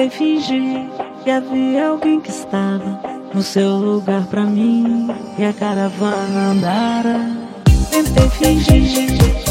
Tentei fingir que havia alguém que estava no seu lugar pra mim. E a caravana andara. Tentei fingir.